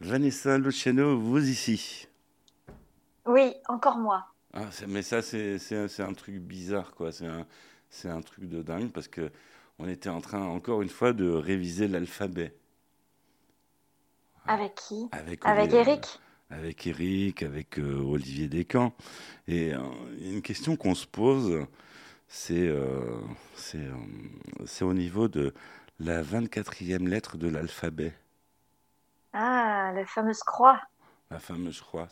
Vanessa Luciano, vous ici? Oui, encore moi. Ah, mais ça, c'est un truc bizarre, quoi. C'est un, un, truc de dingue parce que on était en train, encore une fois, de réviser l'alphabet. Avec qui? Avec, avec Eric? Avec Eric, avec euh, Olivier Descamps. Et euh, une question qu'on se pose, c'est euh, c'est au niveau de la 24e lettre de l'alphabet. Ah, la fameuse croix. La fameuse croix.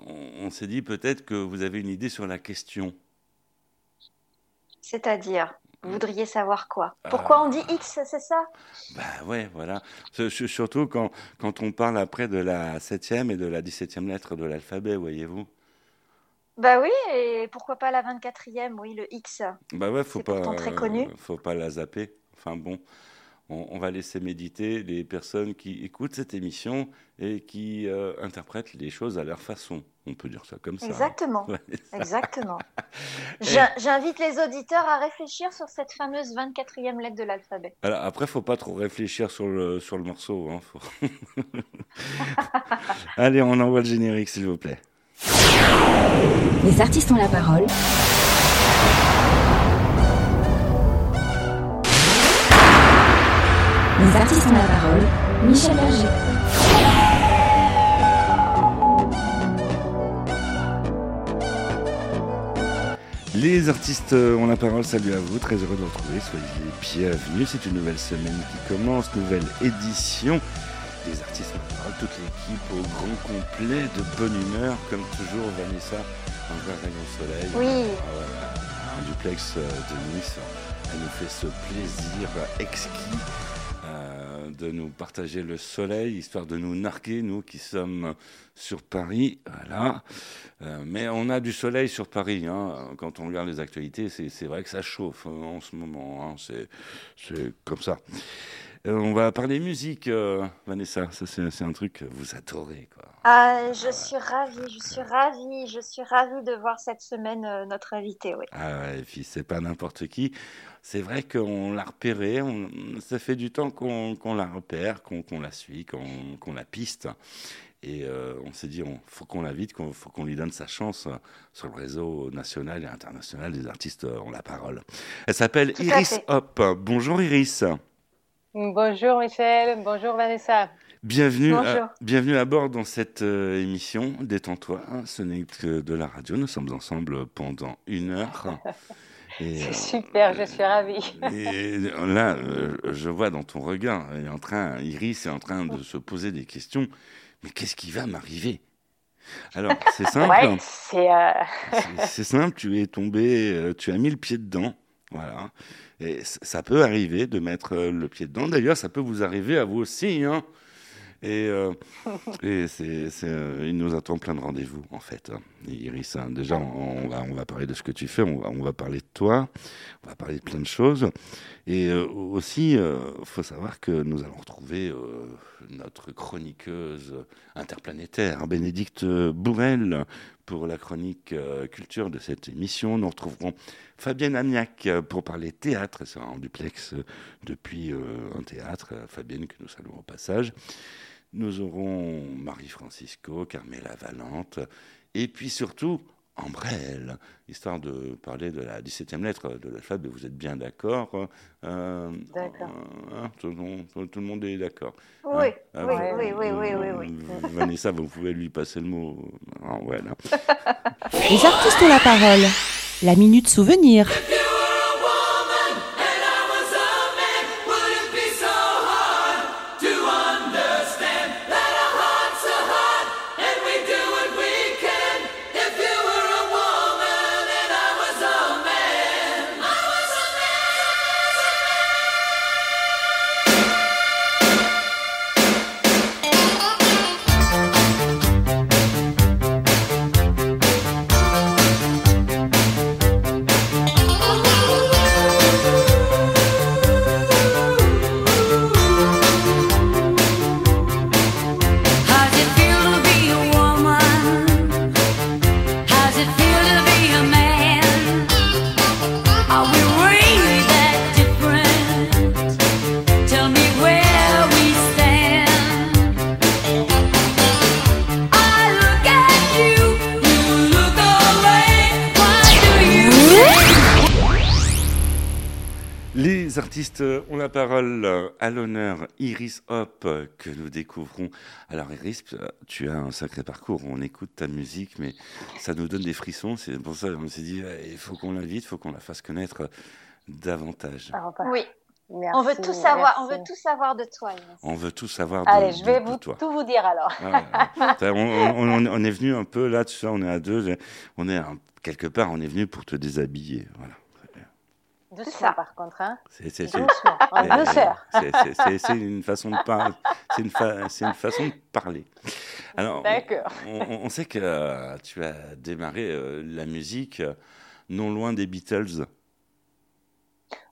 On, s'est dit peut-être que vous avez une idée sur la question. C'est-à-dire vous voudriez savoir quoi? Pourquoi on dit X, c'est ça? Bah ouais, voilà. Surtout quand, quand on parle après de la 7e et de la 17e lettre de l'alphabet, voyez-vous. Bah oui, et pourquoi pas la 24e, oui, le X. Bah ouais, faut pas. très connu. faut pas la zapper. Enfin bon, on, va laisser méditer les personnes qui écoutent cette émission et qui euh, interprètent les choses à leur façon. On peut dire ça comme ça. Hein. Exactement. Exactement. J'invite les auditeurs à réfléchir sur cette fameuse 24e lettre de l'alphabet. Alors après, faut pas trop réfléchir sur le, sur le morceau. Hein. Allez, on envoie le générique, s'il vous plaît. Les artistes ont la parole. Les artistes ont la parole. Michel Berger. Les artistes ont la parole, salut à vous, très heureux de vous retrouver, soyez bienvenus, c'est une nouvelle semaine qui commence, nouvelle édition. Les artistes ont la parole, toute l'équipe au grand complet, de bonne humeur, comme toujours Vanessa, un vrai rayon de soleil. Oui. Ah un duplex euh, de Nice, elle nous fait ce plaisir exquis de nous partager le soleil, histoire de nous narguer, nous qui sommes sur Paris. Voilà. Euh, mais on a du soleil sur Paris. Hein. Quand on regarde les actualités, c'est vrai que ça chauffe hein, en ce moment. Hein. C'est comme ça. Euh, on va parler musique, euh, Vanessa. Ça, c'est un truc que vous adorez. Quoi. Ah, je suis ravie, je suis ravie, je suis ravie de voir cette semaine notre invité. Oui. Ah, et puis, c'est pas n'importe qui c'est vrai qu'on l'a repéré, ça fait du temps qu'on la repère, qu'on la suit, qu'on la piste. Et euh, on s'est dit, il faut qu'on l'invite, qu'il faut qu'on lui donne sa chance sur le réseau national et international des artistes ont la parole. Elle s'appelle Iris Hop. Bonjour Iris. Bonjour Michel, bonjour Vanessa. Bienvenue, À, bienvenue à bord dans cette euh, émission. Détends-toi, ce n'est que de la radio. Nous sommes ensemble pendant une heure. C'est euh, super, je suis ravie. Et là, euh, je vois dans ton regard, est en train, Iris est en train de se poser des questions. Mais qu'est-ce qui va m'arriver? Alors, c'est simple. Ouais, euh, c'est simple, tu es tombé, tu as mis le pied dedans. Voilà. Et ça peut arriver de mettre le pied dedans. D'ailleurs, ça peut vous arriver à vous aussi. Hein. Et, euh, euh, il nous attend plein de rendez-vous, en fait. Hein. Iris, hein, déjà, on va, parler de ce que tu fais, on va, on va parler de toi, on va parler de plein de choses. Et euh, aussi, il faut savoir que nous allons retrouver notre chroniqueuse interplanétaire, Bénédicte Bourrel, pour la chronique culture de cette émission. Nous retrouverons Fabienne Amiac pour parler théâtre, c'est en duplex depuis un théâtre, Fabienne que nous saluons au passage. Nous aurons Marie-Francisco, Carmela Valente, et puis surtout Ambrelle, histoire de parler de la 17e lettre de l'alphabet. Vous êtes bien d'accord euh, D'accord. Hein, tout, le monde est d'accord. Oui, hein oui, ah, oui, oui, oui, oui, oui, Vanessa, vous pouvez lui passer le mot. Ah, Les artistes ont la parole. La minute souvenir. Que nous découvrons. Alors, Iris, tu as un sacré parcours. On écoute ta musique, mais ça nous donne des frissons. C'est pour ça qu'on s'est dit, il faut qu'on l'invite, il faut qu'on la fasse connaître davantage. Ah, oui. on veut tout savoir. On veut tout savoir de toi. On veut tout savoir de, Allez, je vais vous, tout vous dire alors. on, est venu un peu là, tu sais, on est à deux. On est quelque part, on est venu pour te déshabiller. Voilà. Doucement, par contre. Hein c'est une façon de parler. C'est une, une, façon de parler. Alors, on, on, sait que euh, tu as démarré euh, la musique euh, non loin des Beatles.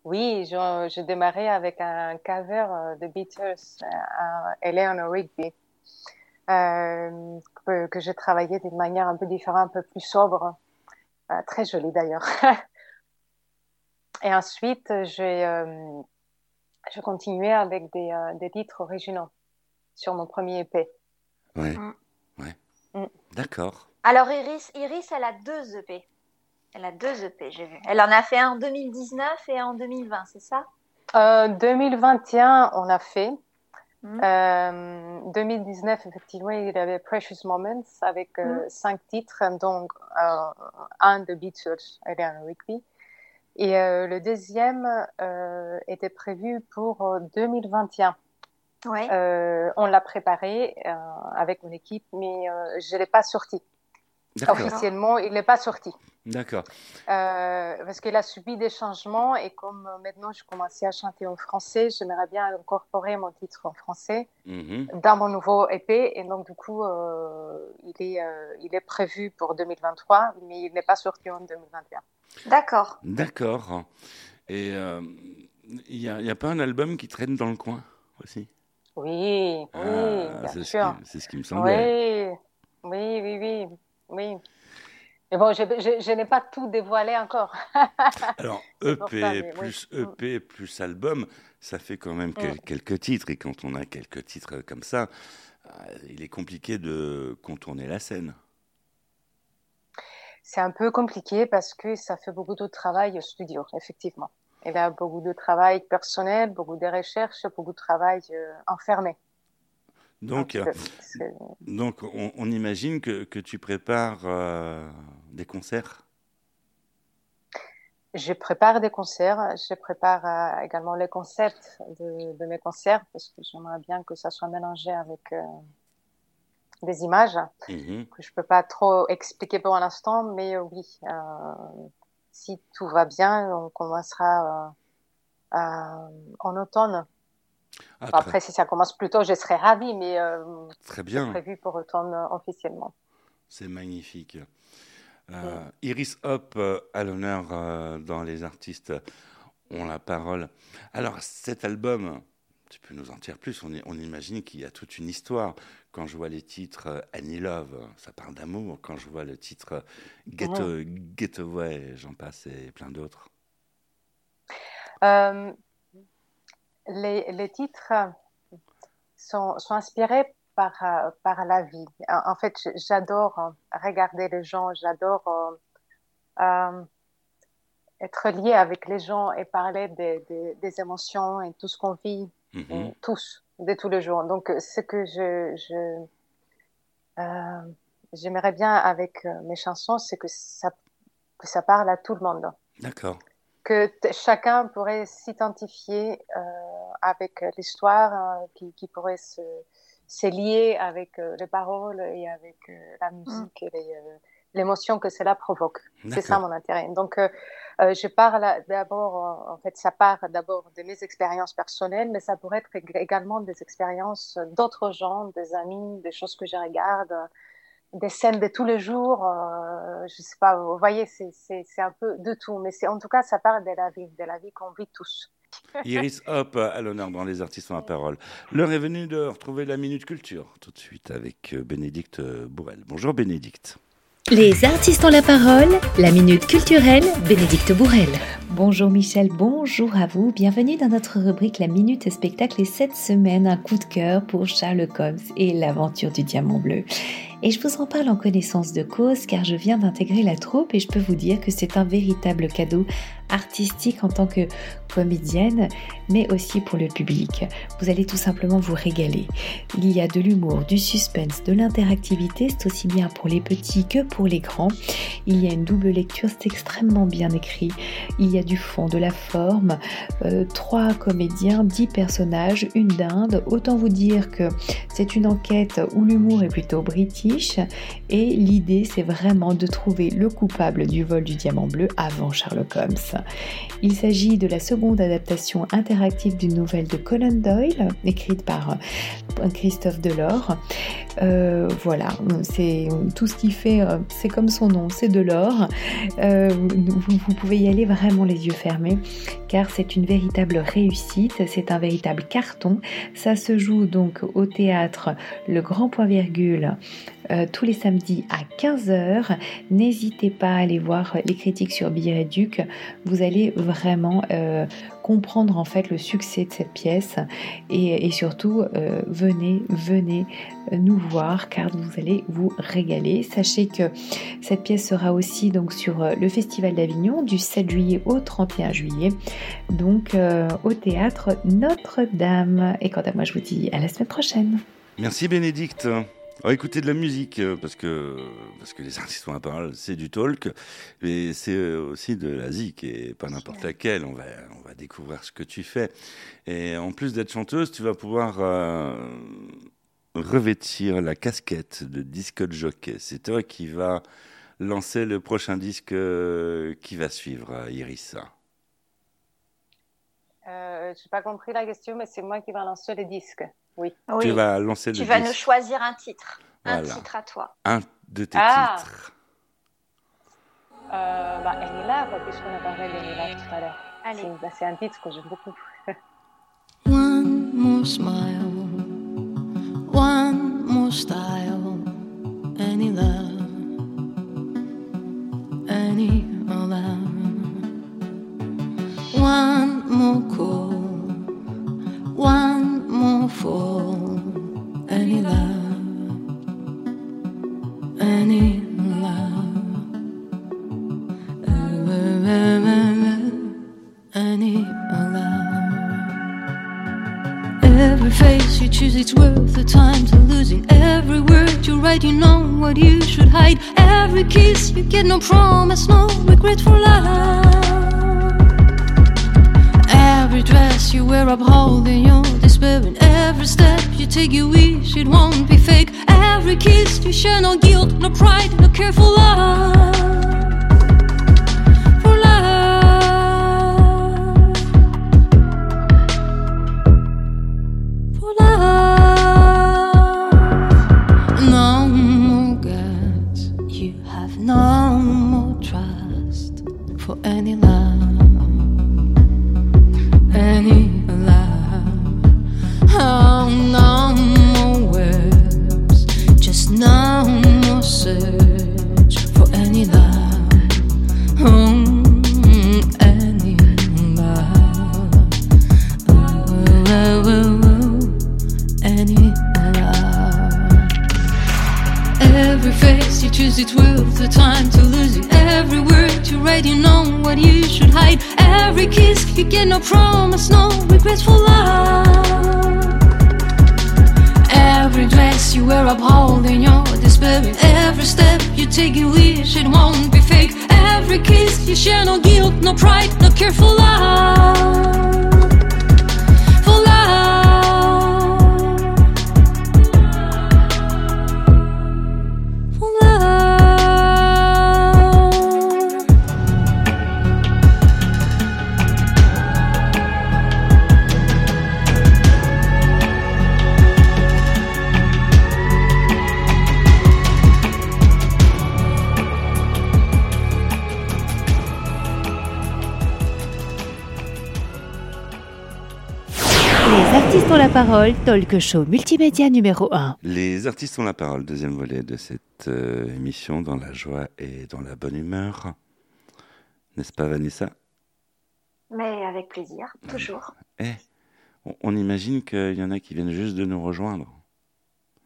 Oui, j'ai démarré avec un cover de Beatles, Eleanor Rigby, que, que j'ai travaillé d'une manière un peu différente, un peu plus sobre. très jolie d'ailleurs. Et ensuite, j'ai euh, je continuais avec des, euh, des, titres originaux sur mon premier EP. Ouais, mm. ouais. Mm. D'accord. Alors Iris, Iris, elle a deux EP. Elle a deux EP, j'ai vu. Elle en a fait un en 2019 et un en 2020, c'est ça? Euh, 2021, on a fait. 2019, mm. euh, effectivement, il y avait Precious Moments avec cinq titres, donc un de Beatles, Eleanor Rigby, et euh, le deuxième euh, était prévu pour 2021. Euh, ouais. on l'a préparé avec mon équipe, mais je ne l'ai pas sorti. Officiellement, il n'est pas sorti. D'accord. parce qu'il a subi des changements et comme maintenant je commençais à chanter en français, j'aimerais bien incorporer mon titre en français mhm. dans mon nouveau EP. Et donc, du coup, il, est, il est prévu pour 2023, mais il n'est pas sorti en 2021. D'accord. D'accord. Et il euh, n'y a, pas un album qui traîne dans le coin aussi? Oui, oui, ah, bien sûr. C'est ce qui me semblait. Oui, oui, oui, oui. Oui. Mais bon, je, je, n'ai pas tout dévoilé encore. Alors, EP plus EP plus album, ça fait quand même mm. quelques titres. Et quand on a quelques titres comme ça, euh, il est compliqué de contourner la scène. C'est un peu compliqué parce que ça fait beaucoup de travail au studio, effectivement. Il y a beaucoup de travail personnel, beaucoup de recherches, beaucoup de travail euh, enfermé. Donc, euh, donc on, imagine que, que, tu prépares euh, des concerts Je prépare des concerts. Je prépare également les concepts de, de, mes concerts parce que j'aimerais bien que ça soit mélangé avec des images mhm. que je peux pas trop expliquer pour l'instant, mais euh, oui, euh, si tout va bien, on commencera euh, en automne. Après, si ça commence plus tôt, je serai ravie, mais très bien. prévu pour automne officiellement. C'est magnifique. Iris Hop à l'honneur dans les artistes ont la parole. Alors cet album, tu peux nous en dire plus On, on imagine qu'il y a toute une histoire. Quand je vois les titres euh, Annie Love, ça parle d'amour. Quand je vois le titre Get, Get Away, j'en passe et plein d'autres. Euh, les, les, titres sont, sont, inspirés par, euh, par la vie. En fait, j'adore regarder les gens, j'adore être lié avec les gens et parler des, des, des émotions et tout ce qu'on vit Mhm. tous, de tous les jours. Donc, ce que je, je euh, j'aimerais bien avec euh, mes chansons, c'est que ça, que ça parle à tout le monde. D'accord. Que chacun pourrait s'identifier euh, avec l'histoire, qui, qui, pourrait se, se lier avec les paroles et avec la musique et les l'émotion que cela provoque. C'est ça mon intérêt. Donc, euh, euh, je parle d'abord, euh, en fait, ça part d'abord de mes expériences personnelles, mais ça pourrait être également des expériences d'autres gens, des amis, des choses que je regarde, des scènes de tous les jours. je sais pas, vous voyez, c'est un peu de tout, mais c'est en tout cas, ça part de la vie, de la vie qu'on vit tous. Iris Hop à l'honneur dans Les Artistes en la parole. L'heure est venue de retrouver la Minute Culture, tout de suite avec Bénédicte Bourrel. Bonjour Bénédicte. Les artistes ont la parole, la minute culturelle, Bénédicte Bourrel. Bonjour Michel, bonjour à vous, bienvenue dans notre rubrique La Minute Spectacle et cette semaine un coup de cœur pour Charles Combs et l'aventure du diamant bleu. Et je vous en parle en connaissance de cause car je viens d'intégrer la troupe et je peux vous dire que c'est un véritable cadeau artistique en tant que comédienne, mais aussi pour le public. Vous allez tout simplement vous régaler. Il y a de l'humour, du suspense, de l'interactivité, c'est aussi bien pour les petits que pour les grands. Il y a une double lecture, c'est extrêmement bien écrit. Il y a du fond, de la forme, euh, trois comédiens, dix personnages, une dinde. Autant vous dire que c'est une enquête où l'humour est plutôt et l'idée c'est vraiment de trouver le coupable du vol du diamant bleu avant Sherlock Holmes. Il s'agit de la seconde adaptation interactive d'une nouvelle de Conan Doyle, écrite par euh, Christophe Delors. Euh, voilà, c'est tout ce qui fait, euh, c'est comme son nom, c'est Delors. vous, pouvez y aller vraiment les yeux fermés, car c'est une véritable réussite, c'est un véritable carton. Ça se joue donc au théâtre Le Grand Point Virgule euh, tous les samedis à 15h. N'hésitez pas à aller voir les critiques sur Billet Duc. Vous allez vraiment euh, comprendre en fait le succès de cette pièce et, surtout euh, venez, venez nous voir car vous allez vous régaler. Sachez que cette pièce sera aussi donc sur le Festival d'Avignon du 7 juillet au 31 juillet, donc au théâtre Notre-Dame. Et quant à moi, je vous dis à la semaine prochaine. Merci Bénédicte. On va écouter de la musique euh, parce que, parce que les artistes ont la parole, c'est du talk, mais c'est aussi de la zik et pas n'importe laquelle. On va, on va découvrir ce que tu fais. Et en plus d'être chanteuse, tu vas pouvoir euh, revêtir la casquette de disque jockey. C'est toi qui va lancer le prochain disque euh, qui va suivre, Iris. Euh, Je n'ai pas compris la question, mais c'est moi qui va lancer le disque. Oui. Tu vas lancer le Tu vas nous choisir un titre. Un titre à toi. Un de tes ah. titres. Euh, bah, là, puisqu'on a parlé d'Enila tout à l'heure. Allez. C'est un titre que j'aime beaucoup. One more smile, one more style, any love, any love. One more call, one fall, any love, any love, any love. Every face you choose, it's worth the time to losing. Every word you write, you know what you should hide. Every kiss you get, no promise, no regret for life. Dress you wear upholding your despair And every step you take you wish it won't be fake. Every kiss you share no guilt, no pride, no careful love talk show multimédia numéro 1. Les artistes ont la parole, deuxième volet de cette euh, émission dans la joie et dans la bonne humeur. N'est-ce pas Vanessa? Mais avec plaisir, toujours. Eh, on, imagine qu'il y en a qui viennent juste de nous rejoindre.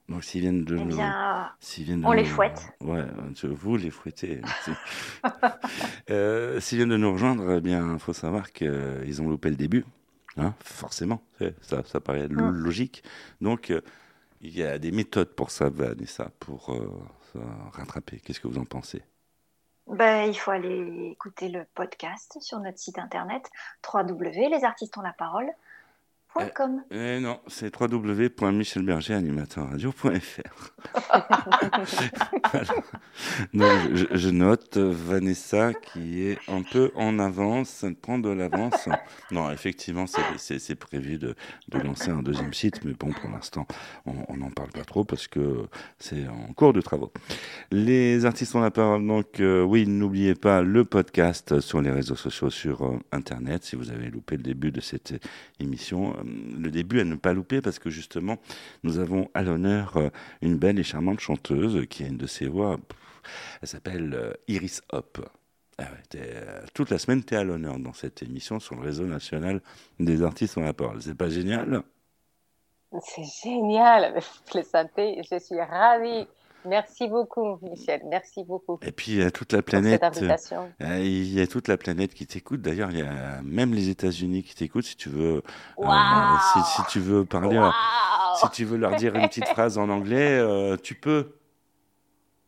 Donc s'ils viennent de Eh nous- bien, s'ils viennent de on les nous- fouette. Ouais, vous les fouettez. euh, s'ils viennent de nous rejoindre, eh bien, faut savoir qu'ils ont loupé le début. Hein, forcément, ça, ça paraît Mm. logique. Donc, euh, il y a des méthodes pour ça, Vanessa, pour euh, se rattraper. Qu'est-ce que vous en pensez? Ben, il faut aller écouter le podcast sur notre site internet www.lesartistes-ont-la-parole.com. Eh non, c'est www.michelbergeranimateurradio.fr. Voilà. Donc, je, je note euh, Vanessa qui est un peu en avance, prend de l'avance. Non, effectivement, c'est- prévu de, de lancer un deuxième site, mais bon, pour l'instant, on n'en parle pas trop parce que c'est en cours de travaux. Les artistes ont la parole, donc euh, oui, n'oubliez pas le podcast sur les réseaux sociaux, sur euh, Internet, si vous avez loupé le début de cette émission. Euh, Le début à ne pas louper parce que justement, nous avons à l'honneur euh, une belle et charmante chanteuse qui a une de ses voix. Elle s'appelle euh, Iris Hop. Ah toute la semaine, tu es à l'honneur dans cette émission sur le réseau national des artistes ont la parole. C'est pas génial? C'est génial, vous plaisantez, je suis ravie. Merci beaucoup, Michel, merci beaucoup Et puis, il y a toute la planète. invitation. euh, Il y a toute la planète qui t'écoute. D'ailleurs, il y a même les États-Unis qui t'écoutent. Si tu veux, euh, Waouh si, si tu veux parler, Waouh si tu veux leur dire une petite phrase en anglais, euh, tu peux.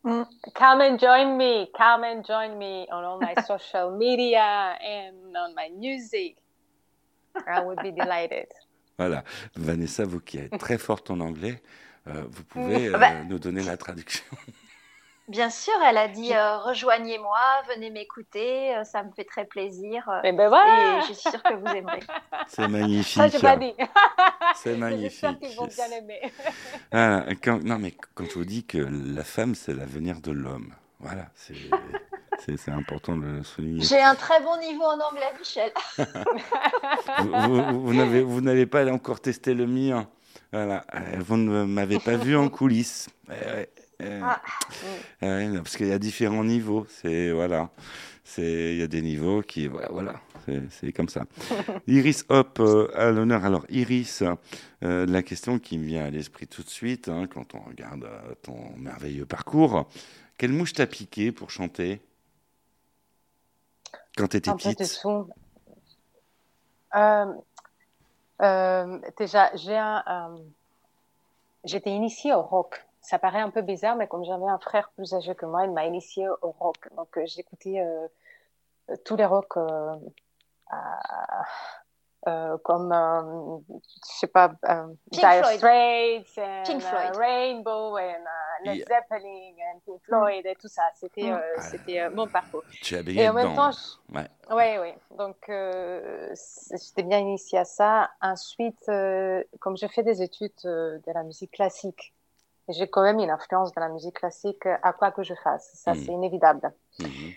Come and join me, come and join me on all my social media and on my music. I would be delighted. Voilà. Vanessa, vous qui êtes très forte en anglais, euh, vous pouvez euh, Bah. nous donner la traduction. Bien sûr, elle a dit euh, rejoignez-moi, venez m'écouter, euh, ça me fait très plaisir. euh, Et ben voilà Et je suis sûre que vous aimerez. C'est magnifique. Ça, j'ai pas dit. C'est J'espère magnifique. qu'ils vont bien aimer. Ah, quand, non, mais quand je vous dis que la femme, c'est l'avenir de l'homme. Voilà, c'est c'est- c'est important de le souligner. J'ai un très bon niveau en anglais, Michel. Vous, vous- vous n'avez vous n'avez pas encore testé le mien. Voilà, Euh, vous ne m'avez pas vu en coulisses. Ouais, eh, Ah. non, parce qu'il y a différents niveaux. C'est voilà, c'est il y a des niveaux qui voilà, voilà c'est- comme ça. Iris Hop euh, à l'honneur. Alors Iris, euh, la question qui me vient à l'esprit tout de suite hein, quand on regarde euh, ton merveilleux parcours, quelle mouche t'a piqué pour chanter? Quand tu étais Un peu de petite. Euh, déjà, j'ai un, euh, j'étais initiée au rock. Ça paraît un peu bizarre, mais comme j'avais un frère plus âgé que moi, il m'a initiée au rock. Donc, euh, j'écoutais euh, tous les rocks euh, comme, euh, je sais pas, euh, Pink Dire Floyd. Straits, and, Pink euh, Floyd. Rainbow, and uh, Led Yeah. Zeppelin, and Pink Floyd, et tout ça. C'était, Mm. euh, Ah. c'était euh, mon parcours. Tu as baigné Et en même temps, je- Ouais. oui, oui. Donc, euh, j'étais bien initiée à ça. Ensuite, euh, comme j'ai fait des études euh, de la musique classique, j'ai quand même une influence de la musique classique à quoi que je fasse. Ça, Mhm. c'est inévitable. Mhm.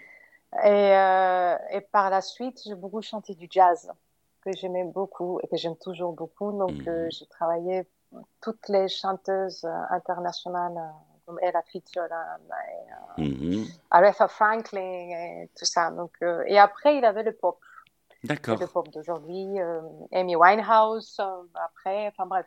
Et, euh, et par la suite, j'ai beaucoup chanté du jazz, que j'aimais beaucoup et que j'aime toujours beaucoup. Donc, Mhm. euh, j'ai travaillé toutes les chanteuses euh, internationales, euh, comme Ella Fitzgerald, et, euh, Mhm. Aretha Franklin et tout ça. Donc, euh, et après, il avait le pop. D'accord. le pop d'aujourd'hui, euh, Amy Winehouse, euh, après, enfin bref.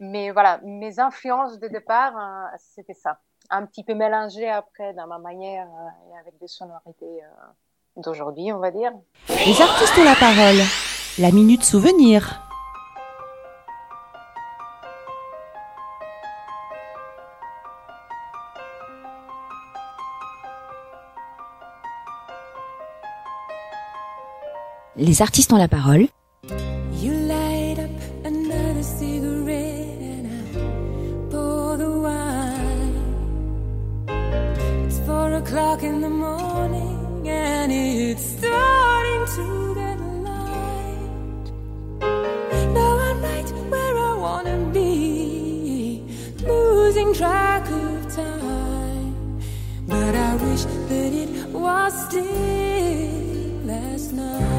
Mais voilà, mes influences de départ, c'était ça. Un petit peu mélangé après dans ma manière euh, et avec des sonorités euh, d'aujourd'hui, on va dire. Les artistes ont la parole. La minute souvenir. Les artistes ont la parole. Was still last night.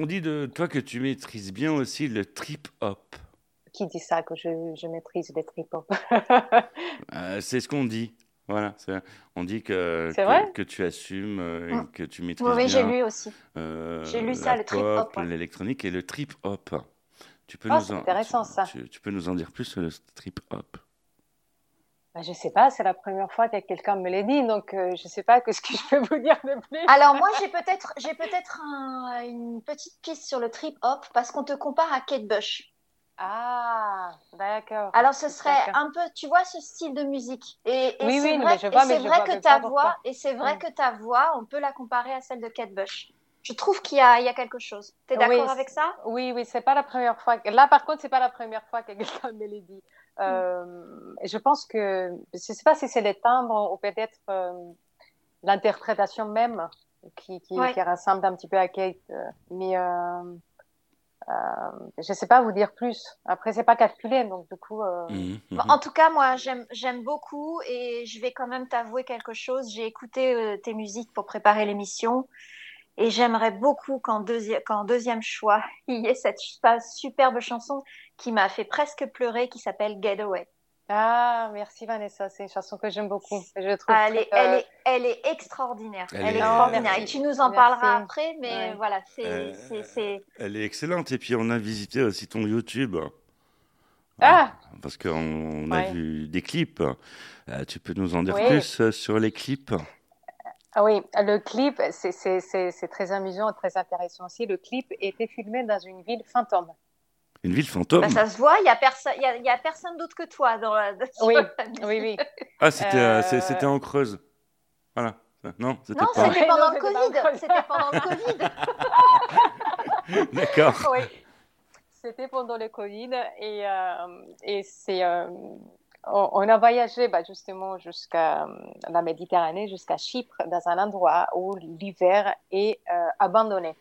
On, dit de toi que tu maîtrises bien aussi le trip-hop. Qui dit ça que je, je maîtrise les trip-hop Euh, c'est ce qu'on dit. Voilà, on dit que, que, tu assumes, euh, et Mm. que tu maîtrises Oui, oui, j'ai lu aussi. euh, J'ai lu ça, le trip-hop, l'électronique et le trip-hop. Tu peux Ah, nous c'est en, intéressant, tu, ça. Tu, tu peux nous en dire plus sur le trip-hop? Ben, Je sais pas, c'est la première fois que quelqu'un me l'a dit, donc euh, je sais pas que ce que je peux vous dire de plus. Alors moi j'ai peut-être j'ai peut-être un- une petite piste sur le trip hop parce qu'on te compare à Kate Bush. Ah, d'accord. Alors ce serait D'accord. un peu, tu vois ce style de musique? Et, et Oui, c'est oui, vrai, mais je vois, c'est mais je vrai vois que ta voix, et c'est vrai que ta voix, on peut la comparer à celle de Kate Bush. Je trouve qu'il y y a quelque chose. T'es d'accord Oui, avec ça? Oui, oui, c'est pas la première fois. que- Là, par contre, c'est pas la première fois que quelqu'un me l'a dit. Euh, et je pense que, je sais pas si c'est les timbres ou peut-être euh, l'interprétation même qui, qui, Ouais. qui ressemble un petit peu à Kate. euh, Mais euh, euh, je sais pas vous dire plus. Après, c'est pas calculé, donc du coup. euh, Mhm, Bon, mhm. En tout cas, moi, j'aime, j'aime beaucoup et je vais quand même t'avouer quelque chose. J'ai écouté euh, tes musiques pour préparer l'émission et j'aimerais beaucoup qu'en, deuxi- qu'en deuxième choix, il y ait cette superbe chanson qui m'a fait presque pleurer qui s'appelle Getaway. Ah, merci Vanessa, c'est une chanson que j'aime beaucoup. Je trouve Ah, elle, est, elle, euh, est, elle est extraordinaire. Elle Elle, est- est Non, extraordinaire. Et tu nous en Merci. parleras après, mais Ouais. voilà, c'est, Euh, c'est, c'est- Elle est excellente. Et puis, on a visité aussi ton YouTube. Ah, Parce qu'on on a Ouais. vu des clips. Euh, tu peux nous en dire Oui. plus euh, sur les clips? Ah oui, le clip, c'est- c'est c'est- c'est très amusant, très intéressant aussi. Le clip était filmé dans une ville fantôme. Une ville fantôme bah, ça se voit, il n'y a, perso- y a, il y a personne d'autre que toi dans la, Oui. Oui, oui. Ah, c'était euh, Euh, c'était en Creuse. Voilà. Non, c'était pendant le Covid. C'était pendant le Covid. D'accord. Oui, c'était pendant le Covid et, euh, et c'est, euh, on, on a voyagé bah, justement jusqu'à la Méditerranée, jusqu'à Chypre, dans un endroit où l'hiver est euh, abandonné.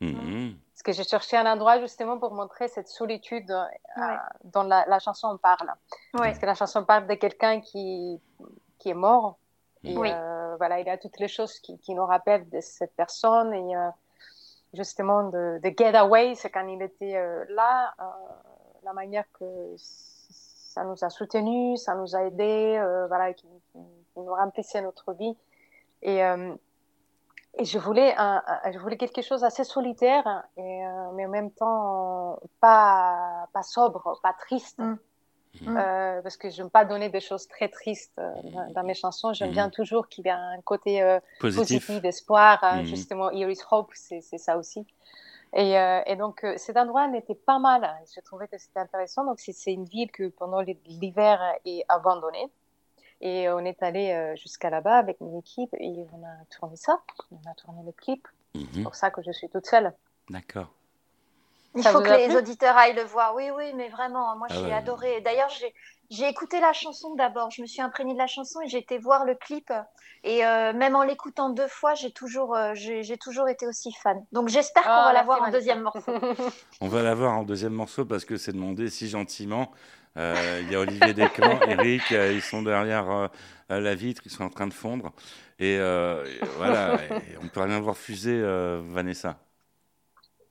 Mhm. Parce que j'ai cherché un endroit justement pour montrer cette solitude euh, dont la, la chanson parle. Ouais. Parce que la chanson parle de quelqu'un qui, qui est mort. Et Oui. euh, voilà, il y a toutes les choses qui, qui nous rappellent de cette personne. Et euh, justement, de, de Get Away, c'est quand il était là, la manière que ça nous a soutenus, ça nous a aidés, voilà, qui, qui- nous remplissait notre vie. Et, et je voulais, un, un- je voulais quelque chose assez solitaire, et, euh, mais en même temps pas, pas sobre, pas triste. Mm. Mm. Euh, parce que je n'aime pas donner des choses très tristes euh, dans, dans mes chansons. J'aime Mhm. bien toujours qu'il y ait un côté euh, Positif. positif, d'espoir. hein. Justement, Here is Hope, c'est ça aussi. Et, euh, et donc, euh, cet endroit n'était pas mal. hein. Je trouvais que c'était intéressant. Donc, c'est c'est une ville que pendant l'hiver est abandonnée. Et on est allé euh, jusqu'à là-bas avec mon équipe et on a tourné ça. On a tourné le clip. C'est Mhm. pour ça que je suis toute seule. D'accord. Il Ça faut que les auditeurs aillent le voir. Oui, oui, mais vraiment, moi Ah j'ai ouais. adoré. D'ailleurs, j'ai j'ai écouté la chanson d'abord. Je me suis imprégnée de la chanson et j'ai été voir le clip. Et euh, même en l'écoutant deux fois, j'ai toujours, euh, j'ai toujours été aussi fan. Donc j'espère qu'on Ah, va la voir en deuxième morceau. On va la voir en deuxième morceau parce que c'est demandé si gentiment. Euh, Il y a Olivier Descamps, Eric, euh, ils sont derrière euh, la vitre, ils sont en train de fondre. Et, et voilà, et on peut rien voir fuser, Vanessa.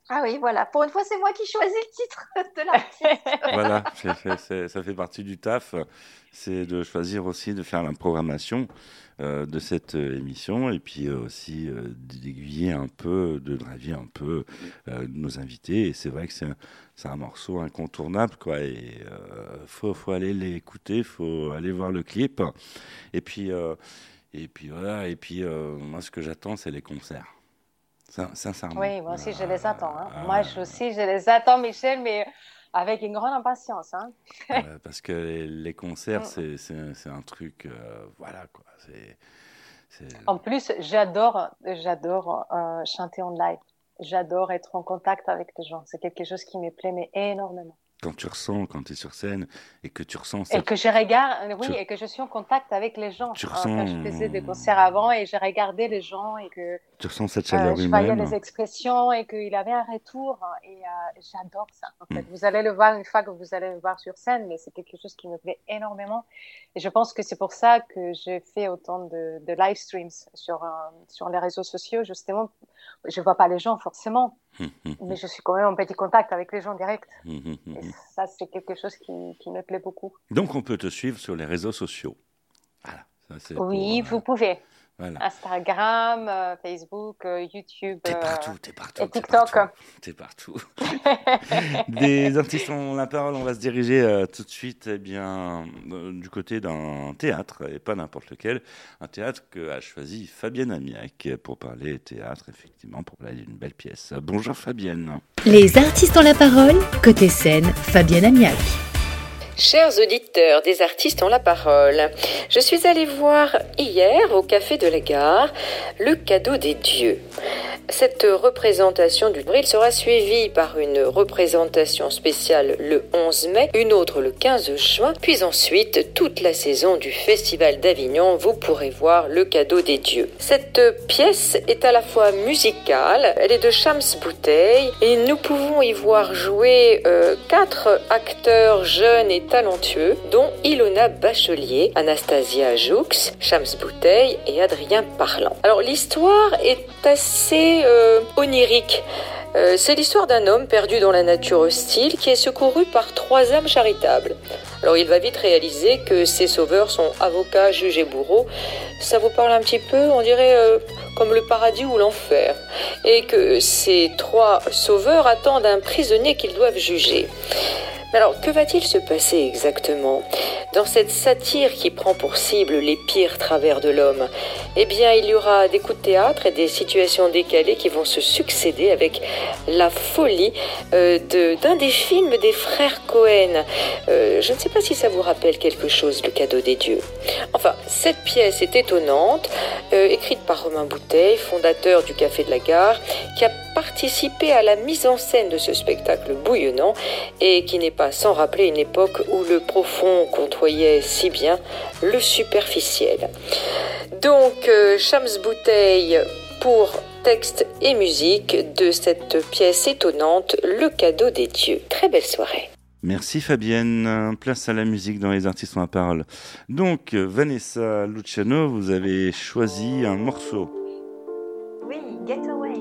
Ah oui, voilà. Pour une fois, c'est moi qui choisis le titre de l'artiste. Voilà, ça fait partie du taf. C'est de choisir aussi de faire la programmation euh, de cette euh, émission et puis euh, aussi d'aiguiller un peu, de driver un peu nos invités. Et c'est vrai que c'est un, un morceau incontournable, quoi. Et faut, faut aller l'écouter, faut aller voir le clip. Et puis, et puis voilà. Et puis moi, ce que j'attends, c'est les concerts. Sin- Sincèrement. Oui, moi aussi, je les attends. hein. Moi aussi, je les attends, Michel, mais avec une grande impatience. Hein. Euh, parce que les, les concerts, Mm. c'est- un truc, euh, voilà quoi. C'est c'est- En plus, j'adore, j'adore euh, chanter en live. J'adore être en contact avec les gens. C'est quelque chose qui me plaît mais énormément. Quand tu ressens, quand tu es sur scène et que tu ressens Et cette... que je regarde, oui, Tu- et que je suis en contact avec les gens. Tu Euh, ressens- Quand je faisais des concerts avant et je regardais les gens et que tu ressens cette euh, chaleur je voyais humaine. les expressions et qu'il avait un retour. Et euh, j'adore ça. En fait. Mm. Vous allez le voir une fois que vous allez le voir sur scène, mais c'est quelque chose qui me plaît énormément. Et je pense que c'est pour ça que j'ai fait autant de, de live streams sur, euh, sur les réseaux sociaux, justement. Je vois pas les gens forcément, mais je suis quand même en petit contact avec les gens direct. Et hum. ça, c'est quelque chose qui, qui me plaît beaucoup. Donc on peut te suivre sur les réseaux sociaux. Voilà. Ça, c'est Oui, pour, euh, vous pouvez. Voilà. Instagram, euh, Facebook, euh, YouTube. T'es euh, partout, t'es partout. et t'es TikTok. partout, T'es partout. Des artistes ont la parole. On va se diriger euh, tout de suite eh bien, euh, du côté d'un théâtre, et pas n'importe lequel. Un théâtre que a choisi Fabienne Amiac pour parler théâtre, effectivement, pour parler d'une belle pièce. Bonjour Fabienne. Les artistes ont la parole. Côté scène, Fabienne Amiac. Chers auditeurs des artistes ont la parole, je suis allée voir hier au Café de la Gare le cadeau des dieux. Cette représentation du avril sera suivie par une représentation spéciale le 11 mai, une autre le 15 juin, puis ensuite toute la saison du Festival d'Avignon, vous pourrez voir le cadeau des dieux. Cette pièce est à la fois musicale, elle est de Shams Bouteille et nous pouvons y voir jouer euh, quatre acteurs jeunes et talentueux, dont Ilona Bachelier, Anastasia Joux, Shams Bouteille et Adrien Parlant. Alors l'histoire est assez euh, onirique. Euh, c'est l'histoire d'un homme perdu dans la nature hostile qui est secouru par trois âmes charitables. Alors il va vite réaliser que ses sauveurs sont avocats, juges et bourreaux. Ça vous parle un petit peu, on dirait euh, comme le paradis ou l'enfer. Et que ces trois sauveurs attendent un prisonnier qu'ils doivent juger. Alors, que va-t-il se passer exactement dans cette satire qui prend pour cible les pires travers de l'homme? Eh bien, il y aura des coups de théâtre et des situations décalées qui vont se succéder avec la folie euh, d'un des films des frères Cohen. Euh, je ne sais pas si ça vous rappelle quelque chose, le cadeau des dieux. Enfin, cette pièce est étonnante, euh, écrite par Romain Bouteille, fondateur du Café de la Gare, qui a participé à la mise en scène de ce spectacle bouillonnant et qui n'est pas sans rappeler une époque où le profond côtoyait si bien le superficiel. Donc, euh, Shams Bouteille pour texte et musique de cette pièce étonnante, Le cadeau des dieux. Très belle soirée. Merci Fabienne. Place à la musique dans les artistes ont la parole. Donc, euh, Vanessa Luciano, vous avez choisi un morceau. Oui, Get Away.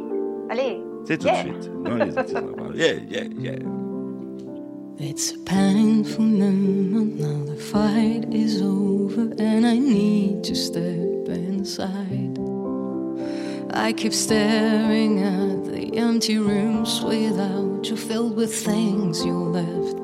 Allez, C'est tout Yeah. de suite dans les artistes. Yeah, yeah, yeah. It's a painful moment now. The fight is over, and I need to step inside. I keep staring at the empty rooms without you, filled with things you left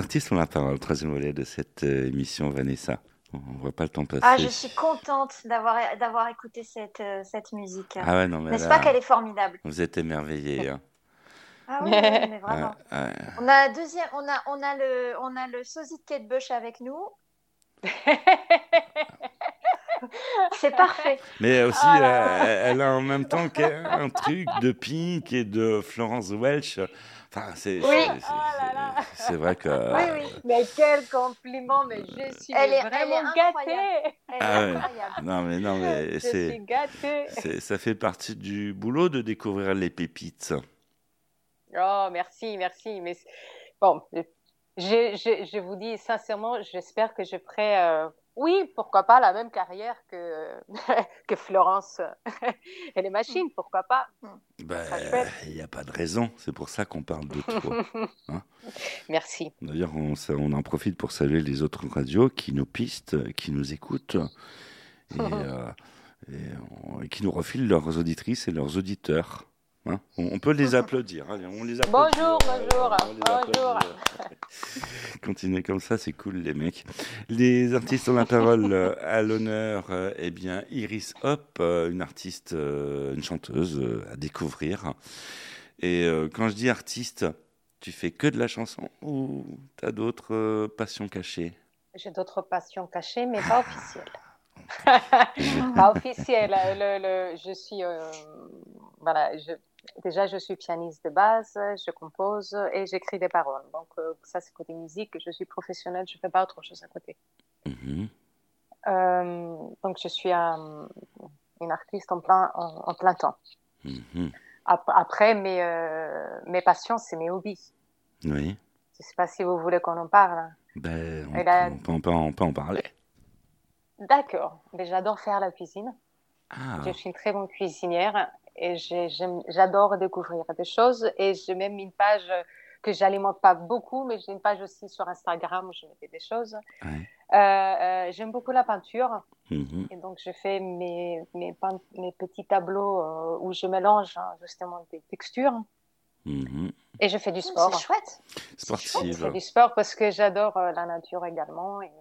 artistes ont la parole, troisième volet de cette euh, émission, Vanessa. On voit pas le temps passer. Ah, je suis contente d'avoir d'avoir écouté cette, euh, cette musique. Ah ouais, non, mais N'est-ce là, pas qu'elle est formidable? Vous êtes émerveillés. hein. Ah oui, mais vraiment. Ah, ah, On a deuxième, on a, on a le, on a le sosie de Kate Bush avec nous. C'est parfait. Mais aussi, Oh euh, elle a en même temps un truc de Pink et de Florence Welch. Enfin, c'est Oui. c'est- Oh c'est- vrai que. Oui, oui. Mais quel compliment, mais je suis Elle est- elle vraiment est gâtée. Elle Ah est ouais. incroyable. Non, mais non, mais Je c'est. suis gâtée. c'est- Ça fait partie du boulot de découvrir les pépites. Oh, merci, merci. Mais bon, je, je, je vous dis sincèrement, j'espère que je ferai, euh, oui, pourquoi pas la même carrière que, que Florence et les machines, pourquoi pas. Ben, il n'y a pas de raison. C'est pour ça qu'on parle de toi. Merci. D'ailleurs, on, en profite pour saluer les autres radios qui nous pistent, qui nous écoutent et, euh, et on- et qui nous refilent leurs auditrices et leurs auditeurs. Hein on, peut les applaudir. Allez, on les applaudit. Bonjour, bonjour, bonjour. Continuez comme ça, c'est cool, les mecs. Les artistes ont la parole euh, à l'honneur. euh, eh bien, Iris Hop, euh, une artiste, une chanteuse à découvrir. Et quand je dis artiste, tu fais que de la chanson ou tu as d'autres passions cachées? J'ai d'autres passions cachées, mais pas officielles. pas officielles. Le, le- je suis, euh, voilà, je, déjà je suis pianiste de base, je compose et j'écris des paroles. Donc euh, ça c'est côté musique. Je suis professionnelle, je fais pas autre chose à côté. Mhm. Euh, donc je suis un- une artiste en plein, en, en plein temps. Mhm. Ap- Après, mes, euh, mes passions, c'est mes hobbies. Oui. Je sais pas si vous voulez qu'on en parle. Ben, on, peut, on, peut, on peut en parler. D'accord. Mais j'adore faire la cuisine. Ah, Je suis une très bonne cuisinière et j'adore découvrir des choses. Et j'ai même une page que j'alimente pas beaucoup, mais j'ai une page aussi sur Instagram où je mets des choses. ouais. Euh, euh, j'aime beaucoup la peinture Mhm. et donc je fais mes, mes, peint- mes petits tableaux euh, où je mélange hein, justement des textures. Mhm. Et je fais du Oh, sport. C'est chouette. Je fais du sport parce que j'adore euh, la nature également. Et,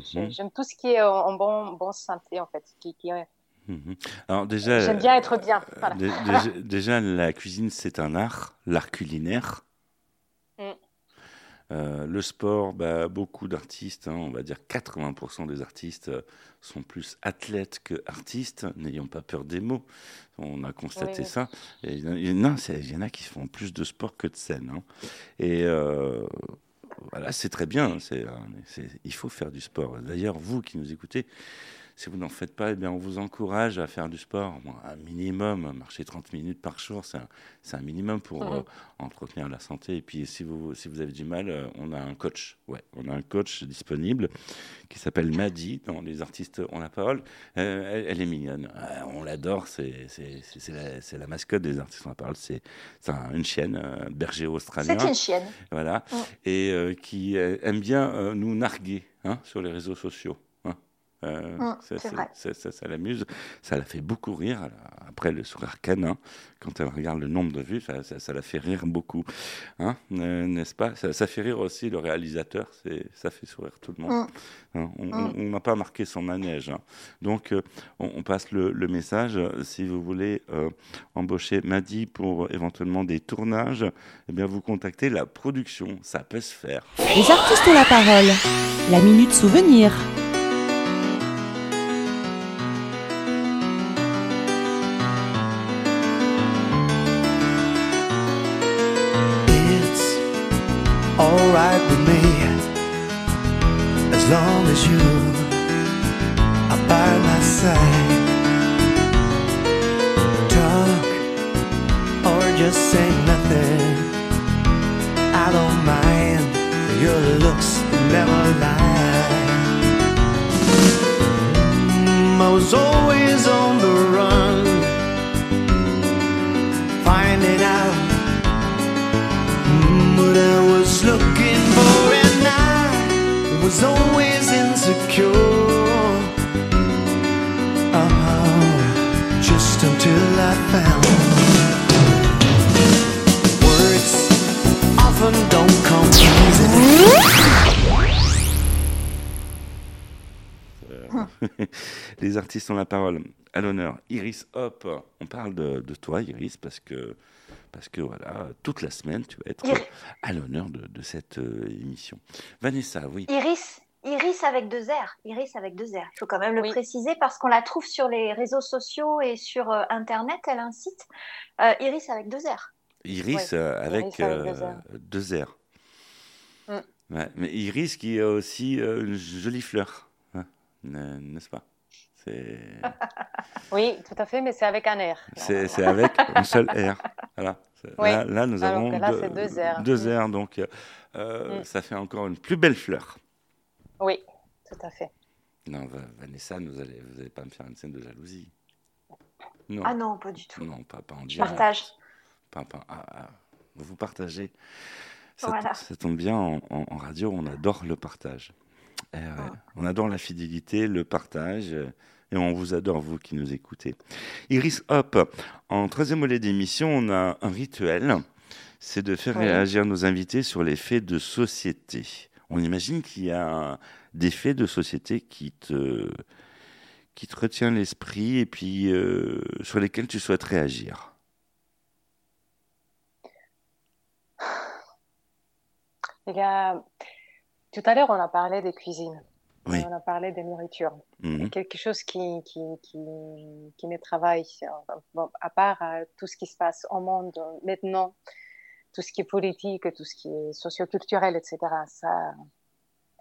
j'ai- J'aime tout ce qui est en, bon, bon santé, en fait. Qui, qui est-. Alors déjà, J'aime bien être bien. Euh, Voilà. déjà, déjà, la cuisine, c'est un art, l'art culinaire. Mm. Euh, le sport, bah, beaucoup d'artistes, hein, on va dire 80% des artistes euh, sont plus athlètes que artistes, n'ayons pas peur des mots. On a constaté Oui, ça. Et Il y, en a- il y en qui font plus de sport que de scène. hein. Et euh, voilà, c'est très bien. il faut faire du sport. D'ailleurs, vous qui nous écoutez, si vous n'en faites pas, eh bien, on vous encourage à faire du sport. Un minimum, marcher 30 minutes par jour, c'est un, minimum pour euh, entretenir la santé. Et puis, si vous, si vous avez du mal, euh, on a un coach. Ouais, on a un coach disponible qui s'appelle Maddy, dans Les artistes ont la parole. Euh, elle, elle est mignonne. On l'adore. C'est, la, la mascotte des artistes ont la parole. C'est, un- une chienne, un berger australien. C'est une chienne. Voilà. Et qui aime bien nous narguer hein, sur les réseaux sociaux. Euh, Mm, ça, l'amuse. Ça la fait beaucoup rire. Elle a- Après, le sourire canin, quand elle regarde le nombre de vues, ça, ça- ça la fait rire beaucoup. Hein, euh, N'est-ce pas? Ça, ça fait rire aussi le réalisateur. Ça fait sourire tout le monde. Hein, on on- n'a pas marqué son manège. hein. Donc, euh, on, on passe le, le message. Si vous voulez euh, embaucher Maddy pour éventuellement des tournages, eh bien, vous contactez la production. Ça peut se faire. Les artistes ont la parole. La minute souvenir. You by my side. Talk or just say nothing. I don't mind. Your looks never lie. Mm, I was always on the Les artistes ont la parole. À l'honneur, Iris Hop. On parle de, toi, Iris, parce que, parce que voilà, toute la semaine, tu vas être à l'honneur de, cette euh, émission. Vanessa, oui. Iris, Iris avec deux R. Iris avec deux R. Il faut quand même le Oui. préciser parce qu'on la trouve sur les réseaux sociaux et sur euh, Internet. Elle a un site. Euh, Iris avec deux R. Iris Ouais, euh, avec, Iris avec deux R. deux R. Mm. Ouais, mais Iris qui a aussi euh, une jolie fleur, hein, n'est-ce pas? C'est Oui, tout à fait, mais c'est avec un R. c'est- c'est avec un seul R. Voilà. Oui. Là, là, nous Alors avons là, deux, c'est deux R. deux Mm. R, donc euh, Mm. ça fait encore une plus belle fleur. Oui, tout à fait. Non, Va- Vanessa, vous allez, vous allez pas me faire une scène de jalousie. Non, Ah non, pas du tout. non, pas, pas en direct. partage. Pas- pas- ah, ah, vous partagez. Ça, Voilà. ça tombe bien, en, en- en radio, on adore le partage. Eh Ah. On adore la fidélité, le partage, euh, et on vous adore, vous qui nous écoutez. Iris Hop, en troisième volet d'émission, on a un rituel, c'est de faire réagir nos invités sur les faits de société. On imagine qu'il y a des faits de société qui te, qui te retient l'esprit et puis euh, sur lesquels tu souhaites réagir. Il y a... Tout à l'heure, on a parlé des cuisines. Oui. On a parlé des nourritures. Mhm. Quelque chose qui, qui, qui, qui me travaille, euh, bon, à part euh, tout ce qui se passe au monde maintenant, tout ce qui est politique, tout ce qui est socioculturel, etc. Ça,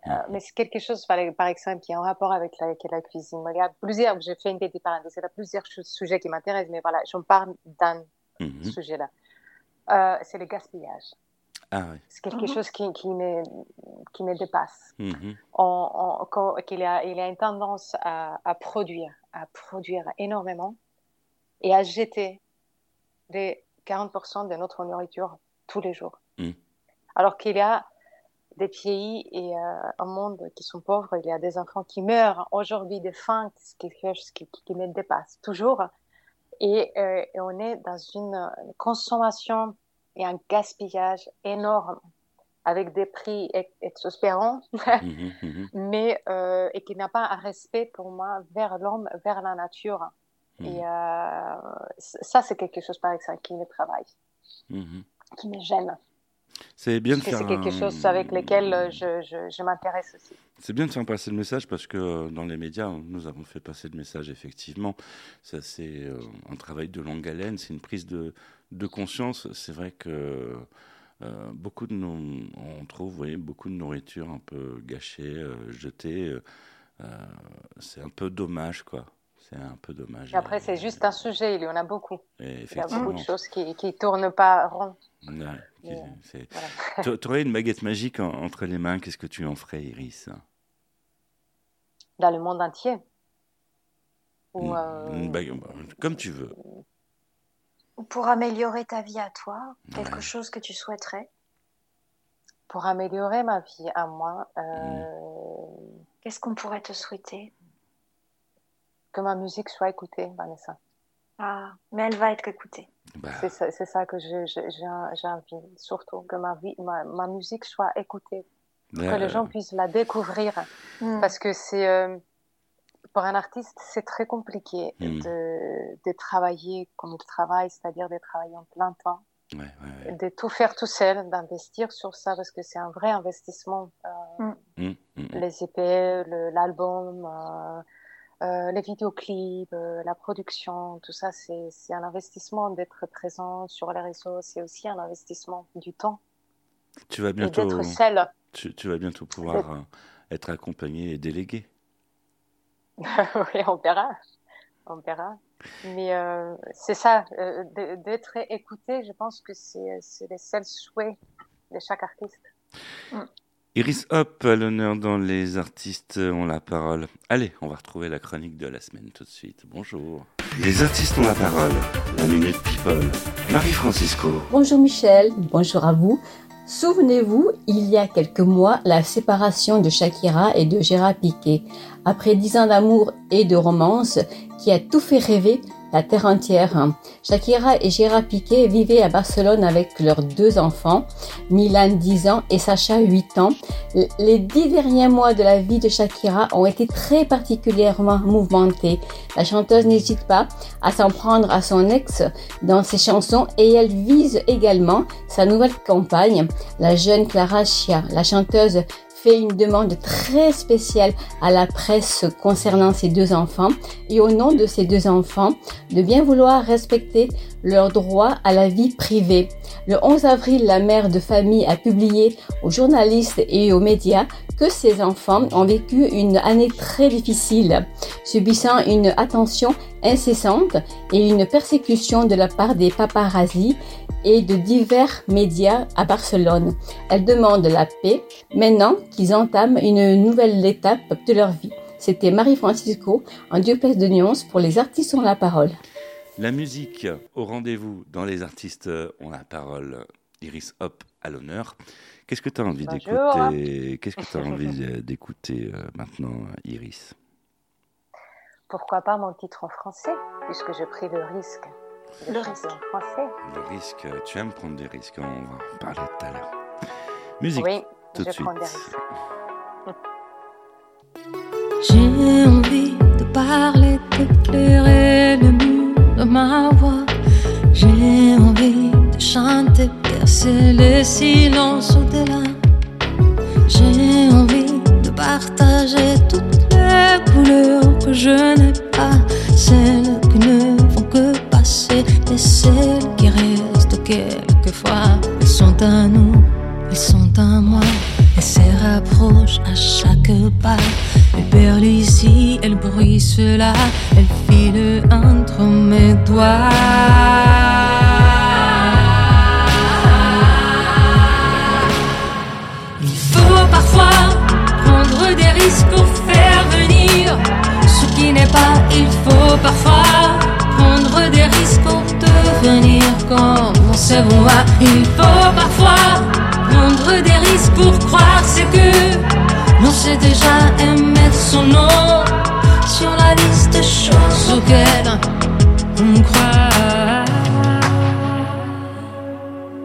euh, mais c'est quelque chose, par, par exemple, qui est en rapport avec la, avec la cuisine. Il y a plusieurs, j'ai fait une petite parenthèse, il y a plusieurs sujets qui m'intéressent, mais voilà, j'en parle d'un Mhm. sujet-là. Euh, c'est le gaspillage. Ah oui. C'est quelque Mhm. chose qui, qui, me, qui me dépasse on- on- quand- qu'il a, il a une tendance à, à produire, à produire énormément et à jeter les 40% de notre nourriture tous les jours. Mm. Alors qu'il y a des pays et euh, un monde qui sont pauvres, il y a des enfants qui meurent aujourd'hui de faim, qui, qui, qui me dépasse toujours. Et, euh, et on est dans une consommation et un gaspillage énorme avec des prix ex- exaspérants Mhm. Mhm. mais euh, et qui n'a pas un respect pour moi vers l'homme, vers la nature. Mhm. Et ça, c'est quelque chose, par exemple, qui me travaille. Qui me gêne. C'est bien de faire c'est quelque un- chose avec lequel euh, je, je, je m'intéresse aussi. C'est bien de faire passer le message parce que euh, dans les médias, nous avons fait passer le message effectivement. Ça, c'est euh, un travail de longue haleine, c'est une prise de, de conscience. C'est vrai que euh, beaucoup de nous, on trouve, vous voyez, beaucoup de nourriture un peu gâchée, euh, jetée. euh, c'est un peu dommage, quoi. C'est un peu dommage. Et après, c'est juste un sujet, il y en a beaucoup. Il y a beaucoup de choses qui ne tournent pas rond. Ouais, Voilà. Tu aurais une baguette magique en- entre les mains, qu'est-ce que tu en ferais, Iris? Dans le monde entier. Ou, Une- euh, une baguette- Comme tu veux. Pour améliorer ta vie à toi, quelque Ouais. chose que tu souhaiterais? pour améliorer ma vie à moi, euh, Mm. Qu'est-ce qu'on pourrait te souhaiter? Que ma musique soit écoutée, Vanessa. Ah, mais elle va être écoutée. Bah, C'est ça, c'est ça que j'ai j'ai envie, surtout que ma, vie, ma, ma musique soit écoutée, que les gens puissent la découvrir. Hmm. Parce que c'est, euh, pour un artiste, c'est très compliqué Mm. de, de travailler comme il travaille, c'est-à-dire de travailler en plein temps, ouais, ouais, ouais. de tout faire tout seul, d'investir sur ça, parce que c'est un vrai investissement. euh, hum. les EP, le- l'album, euh, euh, les vidéoclips, euh, la production, tout ça, c'est un investissement d'être présent sur les réseaux. C'est aussi un investissement du temps Tu vas bientôt, tu, tu vas bientôt pouvoir euh, être accompagné et délégué. oui, on verra. On verra. Mais euh, c'est ça, d'être écouté, je pense que c'est c'est le seul souhait de chaque artiste. Iris Hop, à l'honneur dans Les artistes ont la parole. Allez, on va retrouver la chronique de la semaine tout de suite. Bonjour. Les artistes ont la parole. La Minute People. Marie-Francisco. Bonjour Michel, bonjour à vous. Souvenez-vous, il y a quelques mois, la séparation de Shakira et de Gérard Piqué. Après dix ans d'amour et de romance qui a tout fait rêver, la terre entière. Shakira et Gérard Piqué vivaient à Barcelone avec leurs deux enfants, Milan 10 ans et Sacha 8 ans. Les dix derniers mois de la vie de Shakira ont été très particulièrement mouvementés. La chanteuse n'hésite pas à s'en prendre à son ex dans ses chansons et elle vise également sa nouvelle compagne, la jeune Clara Chia. La chanteuse fait une demande très spéciale à la presse concernant ses deux enfants et au nom de ces deux enfants de bien vouloir respecter leur droit à la vie privée. Le 11 avril, la mère de famille a publié aux journalistes et aux médias que ses enfants ont vécu une année très difficile, subissant une attention incessante et une persécution de la part des paparazzis et de divers médias à Barcelone. Elle demande la paix maintenant qu'ils entament une nouvelle étape de leur vie. C'était Marie-Francisco en duplex de nuances pour les artistes ont la parole. La musique au rendez-vous dans les artistes ont la parole. Iris Hop à l'honneur. Qu'est-ce que tu as envie d'écouter? Qu'est-ce que tu as envie d'écouter euh, maintenant, Iris? Pourquoi pas mon titre en français, puisque j'ai pris le risque Le risque. français. Le risque, tu aimes prendre des risques, on va en parler tout à l'heure. Musique, Oui, tout de suite. prends des risques. J'ai envie de parler, d'éclairer le mur de ma voix. J'ai envie de chanter, percer les silences au-delà. J'ai envie de partager toutes les couleurs que je n'ai pas, celles qui ne et celles qui restent quelquefois. Elles sont à nous, elles sont à moi, elles se rapprochent à chaque pas. Elle perle ici, elle bruit cela, elle file entre mes doigts. Il faut parfois prendre des risques pour faire venir ce qui n'est pas. Il faut parfois comme on se voit. Il faut parfois prendre des risques pour croire ce que l'on sait déjà et mettre son nom sur la liste des choses auxquelles on croit.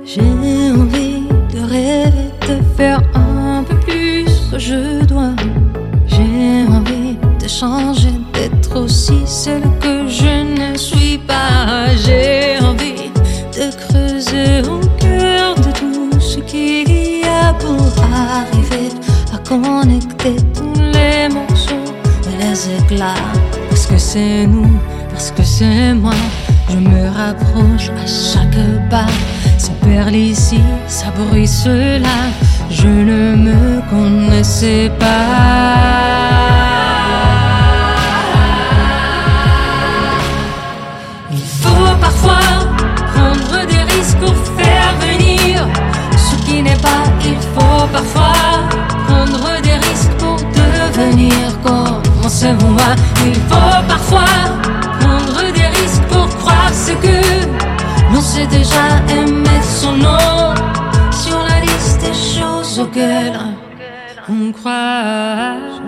J'ai envie de rêver, de faire un peu plus que je dois. J'ai envie de changer, d'être aussi celle que je ne suis pas. J'ai connecter tous les morceaux et les éclats. Parce que c'est nous, parce que c'est moi. Je me rapproche à chaque pas. Ça perle ici, ça bruit cela. Je ne me connaissais pas. Il faut parfois prendre des risques pour faire venir ce qui n'est pas. Il faut parfois pour devenir comme voit. Il faut parfois prendre des risques pour croire ce que l'on sait déjà et mettre son nom sur la liste des choses auxquelles on croit.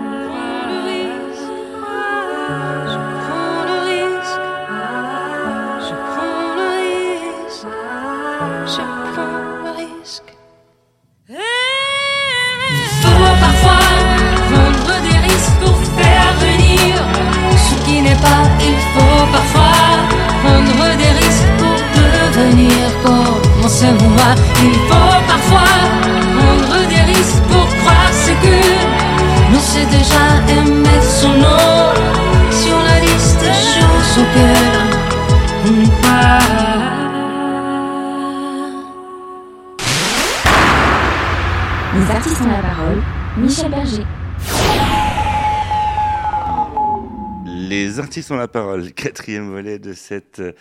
Devenir comme on se voit. Il faut parfois prendre des risques pour croire ce que l'on sait déjà et mettre son nom sur la liste des choses auxquelles on croit. Les artistes ont la parole. Michel Berger. Les artistes ont la parole, quatrième volet de cette euh,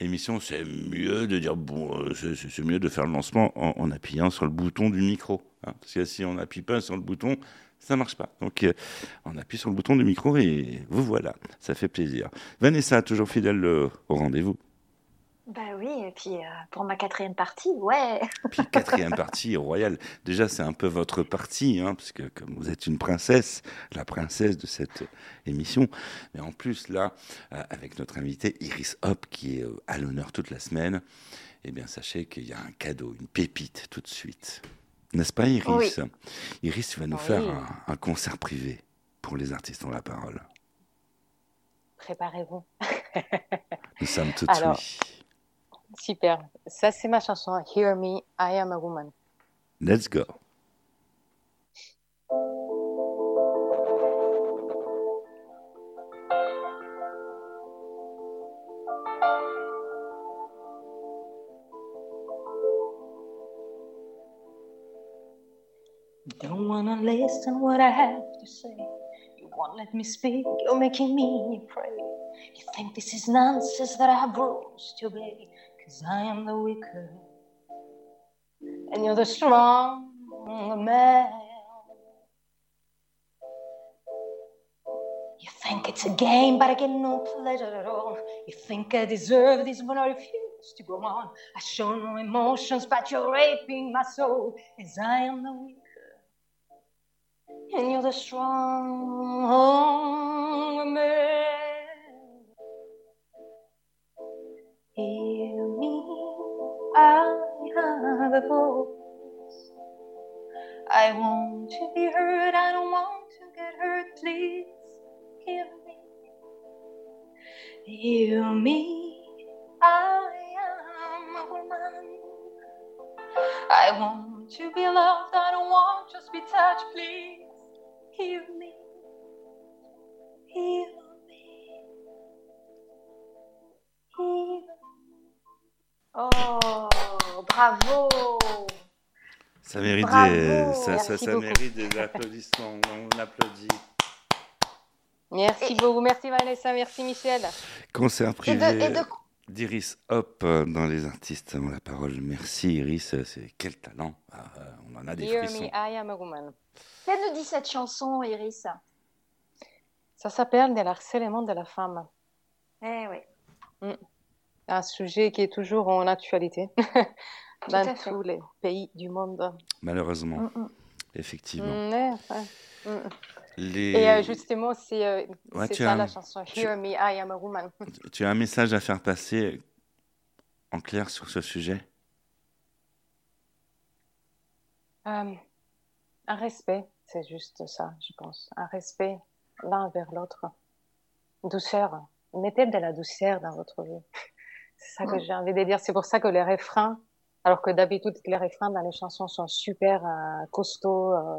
émission. C'est mieux de dire, bon, euh, c'est- mieux de faire le lancement en, en appuyant sur le bouton du micro. hein, parce que si on n'appuie pas sur le bouton, ça marche pas. Donc, euh, on appuie sur le bouton du micro et vous voilà. Ça fait plaisir. Vanessa, toujours fidèle euh, au rendez-vous. Bah oui, et puis euh, pour ma quatrième partie, ouais. Puis quatrième partie, royale. Déjà, c'est un peu votre partie, hein, parce que comme vous êtes une princesse, la princesse de cette émission. Mais en plus, là, euh, avec notre invité Iris Hop, qui est euh, à l'honneur toute la semaine, eh bien, sachez qu'il y a un cadeau, une pépite tout de suite. N'est-ce pas, Iris? Iris, tu vas nous Oui. faire un, un concert privé pour les artistes ont la parole. Préparez-vous. Nous sommes tout Alors, oui. Super. Ça, c'est ma chanson Hear Me, I Am a Woman. Let's go. Don't wanna listen what I have to say. You won't let me speak, you're making me pray. You think this is nonsense that I have rules to obey, cause I am the weaker. And you're the strong man. You think it's a game, but I get no pleasure at all. You think I deserve this, but I refuse to go on. I show no emotions, but you're raping my soul, as I am the weaker and you're the strong man. Voice. I want to be heard, I don't want to get hurt, please hear me. Hear me, I am a woman. I want to be loved, I don't want just be touched, please. Hear me. Hear me. Hear Oh, bravo. Ça mérite, Bravo. des, ça, ça, Merci ça mérite des applaudissements. On applaudit. Merci beaucoup. Merci Vanessa. Merci Michel. Concert Et privé et d'Iris Hop euh, dans Les Artistes ont la parole. Merci Iris, c'est quel talent. Ah, euh, on en a des Hear frissons. Me, I Am a Woman. qu'elle nous dit cette chanson, Iris? Ça s'appelle de l'harcèlement de la femme. Eh oui. Un sujet qui est toujours en actualité dans tous les pays du monde. Malheureusement, Mm, mm. effectivement. Mm, ouais, ouais. Mm. Les... Et euh, justement, c'est euh, Ouais, ça as- la chanson. tu- Hear Me, I Am a Woman. Tu as un message à faire passer en clair sur ce sujet? Euh, un respect, c'est juste ça, je pense. Un respect l'un vers l'autre. Douceur. Mettez de la douceur dans votre vie. C'est ça que j'ai envie de dire. C'est pour ça que les refrains, alors que d'habitude les refrains dans les chansons sont super euh, costauds, euh,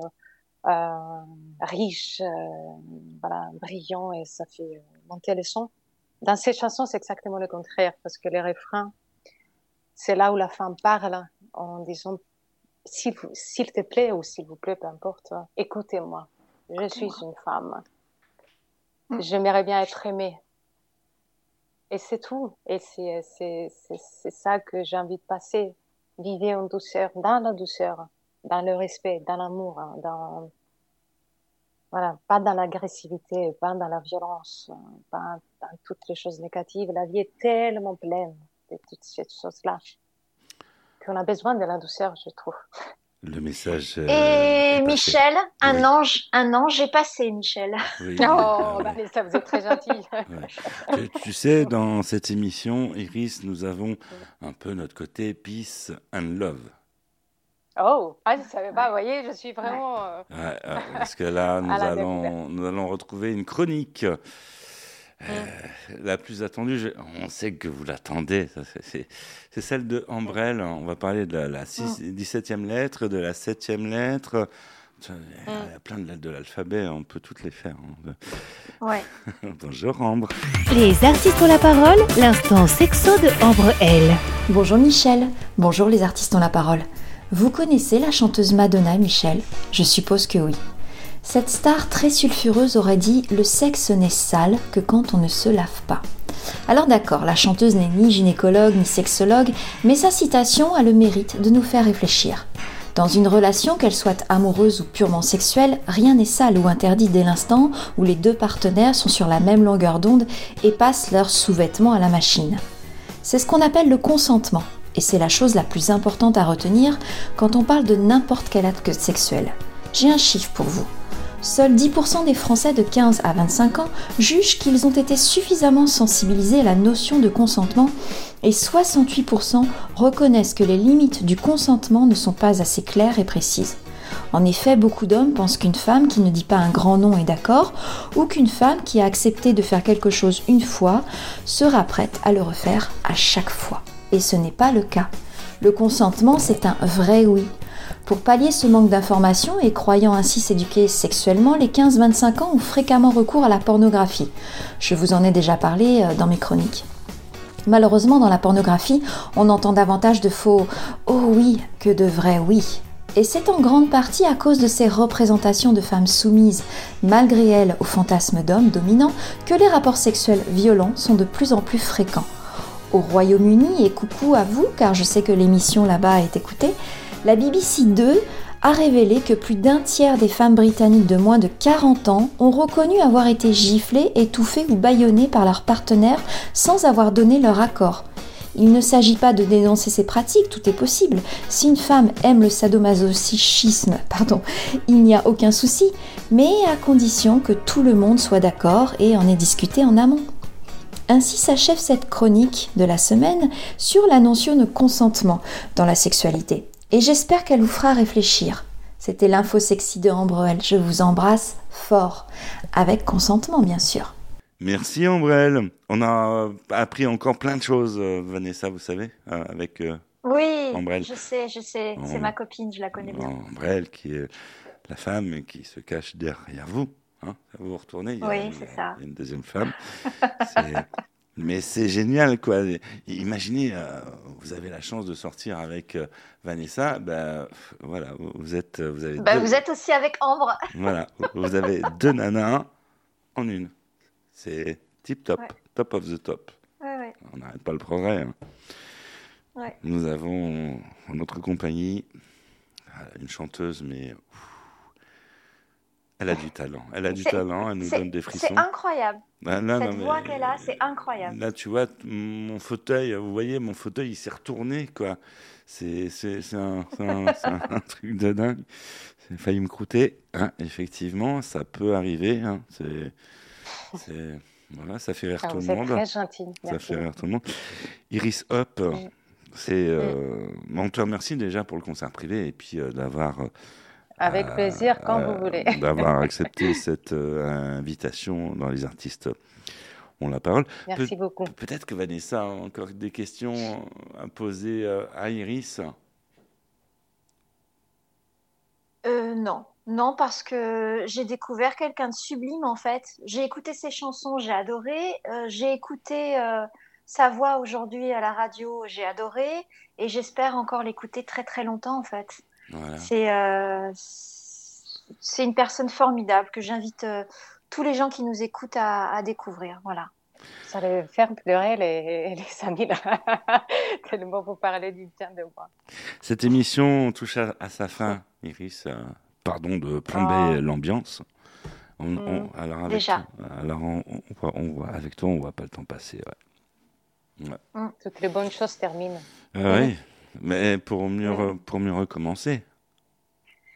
euh, riches, euh, voilà, brillants et ça fait euh, monter les sons. Dans ces chansons, c'est exactement le contraire parce que les refrains, c'est là où la femme parle en disant s'il te plaît ou s'il vous plaît, peu importe, écoutez-moi. Je suis une femme. Mm. J'aimerais bien être aimée. Et c'est tout. Et c'est, ça que j'ai envie de passer. Vivez en douceur, dans la douceur, dans le respect, dans l'amour, hein, dans, voilà, pas dans l'agressivité, pas dans la violence, pas dans toutes les choses négatives. La vie est tellement pleine de toutes ces choses-là qu'on a besoin de la douceur, je trouve. Le message. euh, Et. Michel, un Oui. ange, un ange est passé, Michel. Oui, Oh, ah ouais. Vanessa, vous êtes très gentille. Tu, tu sais, dans cette émission, Iris, nous avons un peu notre côté peace and love. Oh, ah, je ne savais pas, vous voyez, je suis vraiment... euh, Ouais, parce que là, nous allons, nous allons retrouver une chronique. Euh, la plus attendue, je- on sait que vous l'attendez, c'est- celle de Ambrelle. On va parler de la, la six- 17e lettre, de la 7e lettre. Il y a plein de lettres de l'alphabet, on peut toutes les faire. hein. Ouais. Bonjour Ambre. Les artistes ont la parole, l'instant sexo de Ambre L. Bonjour Michel, bonjour les artistes ont la parole. Vous connaissez la chanteuse Madonna, Michel? Je suppose que oui. Cette star très sulfureuse aurait dit Le sexe n'est sale que quand on ne se lave pas. Alors d'accord, la chanteuse n'est ni gynécologue ni sexologue, mais sa citation a le mérite de nous faire réfléchir. Dans une relation, qu'elle soit amoureuse ou purement sexuelle, rien n'est sale ou interdit dès l'instant où les deux partenaires sont sur la même longueur d'onde et passent leurs sous-vêtements à la machine. C'est ce qu'on appelle le consentement, et c'est la chose la plus importante à retenir quand on parle de n'importe quel acte sexuel. J'ai un chiffre pour vous. Seuls 10% des Français de 15 à 25 ans jugent qu'ils ont été suffisamment sensibilisés à la notion de consentement et 68% reconnaissent que les limites du consentement ne sont pas assez claires et précises. En effet, beaucoup d'hommes pensent qu'une femme qui ne dit pas un grand nom est d'accord, ou qu'une femme qui a accepté de faire quelque chose une fois sera prête à le refaire à chaque fois. Et ce n'est pas le cas. Le consentement, c'est un vrai oui. Pour pallier ce manque d'informations et croyant ainsi s'éduquer sexuellement, les 15-25 ans ont fréquemment recours à la pornographie. Je vous en ai déjà parlé euh, dans mes chroniques. Malheureusement, dans la pornographie, on entend davantage de faux oh oui que de vrais oui. Et c'est en grande partie à cause de ces représentations de femmes soumises, malgré elles, au fantasme d'hommes dominants, que les rapports sexuels violents sont de plus en plus fréquents. Au Royaume-Uni, et coucou à vous, car je sais que l'émission là-bas est écoutée, la BBC 2 a révélé que plus d'un tiers des femmes britanniques de moins de 40 ans ont reconnu avoir été giflées, étouffées ou bâillonnées par leur partenaire sans avoir donné leur accord. Il ne s'agit pas de dénoncer ces pratiques, tout est possible. Si une femme aime le sadomasochisme, pardon, il n'y a aucun souci, mais à condition que tout le monde soit d'accord et en ait discuté en amont. Ainsi s'achève cette chronique de la semaine sur la notion de consentement dans la sexualité. Et j'espère qu'elle vous fera réfléchir. C'était l'info sexy de Ambrel. Je vous embrasse fort, avec consentement bien sûr. Merci Ambrelle. On a appris encore plein de choses, euh, Vanessa, vous savez, euh, avec euh, Oui, je sais, je sais. C'est ma copine, je la connais bien. Ambrelle, qui est la femme qui se cache derrière vous. Hein. Vous vous retournez, il y a, Oui, a- ça. il y a une deuxième femme. Mais c'est génial, quoi. Imaginez, euh, vous avez la chance de sortir avec euh, Vanessa, ben voilà, vous- êtes, vous avez Bah, deux- vous êtes aussi avec Ambre. voilà, vous avez deux nanas en une. C'est tip top, Ouais. top of the top. Ouais, ouais. On n'arrête pas le progrès. hein. Ouais. Nous avons en notre compagnie euh, une chanteuse, mais ouf, elle a du talent. Elle a du talent, elle nous donne des frissons. C'est incroyable. Ah, là, Cette non, mais- voix qu'elle a, c'est incroyable. Là, tu vois, mon fauteuil, vous voyez, mon fauteuil, il s'est retourné, quoi. C'est un, un- un truc de dingue. J'ai failli me croûter. hein, effectivement, ça peut arriver. hein, c'est, voilà, ça fait rire Ah, tout le monde. très gentil. Ça Merci fait rire tout le monde. Iris Hop, Mm. c'est. Euh, On te remercie déjà pour le concert privé et puis euh, d'avoir. Euh, Avec euh, plaisir, quand euh, vous voulez. D'avoir accepté cette euh, invitation dans les artistes ont la parole. Merci beaucoup. Peut-être que Vanessa a encore des questions à poser euh, à Iris? Euh, non, non, parce que j'ai découvert quelqu'un de sublime en fait. J'ai écouté ses chansons, j'ai adoré. Euh, j'ai écouté euh, sa voix aujourd'hui à la radio, j'ai adoré. Et j'espère encore l'écouter très très longtemps en fait. Voilà. C'est euh, c'est une personne formidable que j'invite euh, tous les gens qui nous écoutent à, à découvrir. Voilà. Ça les faire pleurer les, les amis là. Tellement vous parlez du bien de moi. Cette émission touche à, à sa fin, Iris. euh, pardon de plomber Oh. l'ambiance. On- Mm. on- alors avec Déjà. toi- alors on, on voit- on voit- avec toi, on voit pas le temps passer. ouais. Ouais. Toutes les bonnes choses terminent. Euh, Oui, mais pour mieux, pour mieux recommencer.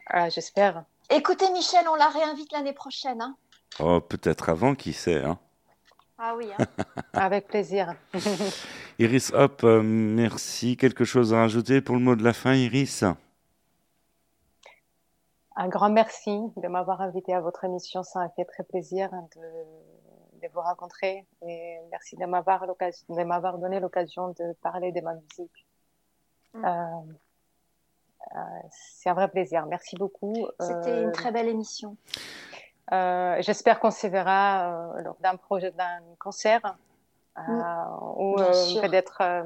Ah, J'espère. Écoutez Michel, on la réinvite l'année prochaine. hein. Oh, peut-être avant, qui sait. Hein. Ah oui. hein. Avec plaisir. Iris Hop, euh, merci. Quelque chose à rajouter pour le mot de la fin, Iris? Un grand merci de m'avoir invité à votre émission. Ça m'a fait très plaisir de, de vous rencontrer. Et merci de m'avoir donné l'occasion de parler de ma musique. Mm. Euh, euh, c'est un vrai plaisir. Merci beaucoup. C'était Euh, une très belle émission. euh, J'espère qu'on se verra euh, lors d'un projet, d'un concert euh, ou euh, peut-être euh,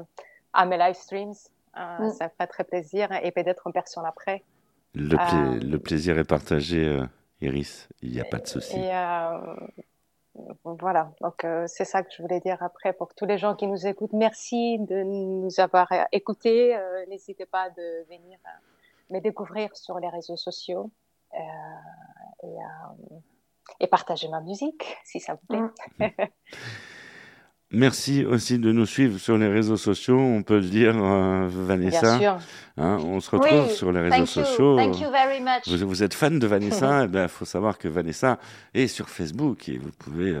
à mes live streams. Euh, Mm. Ça ferait très plaisir et peut-être en personne après. le, pla- Euh, le plaisir est partagé, euh, Iris. Il n'y a pas de souci. Et euh, voilà, donc euh, c'est ça que je voulais dire après pour tous les gens qui nous écoutent. Merci de nous avoir euh, écoutés. Euh, N'hésitez pas de venir euh, me découvrir sur les réseaux sociaux euh, et, euh, et partager ma musique si ça vous plaît. Merci aussi de nous suivre sur les réseaux sociaux, on peut le dire, euh, Vanessa. Bien sûr. Hein, on se retrouve Oui, sur les réseaux thank you. sociaux. Thank you very much. Vous, vous êtes fan de Vanessa, il faut savoir que Vanessa est sur Facebook et vous pouvez euh,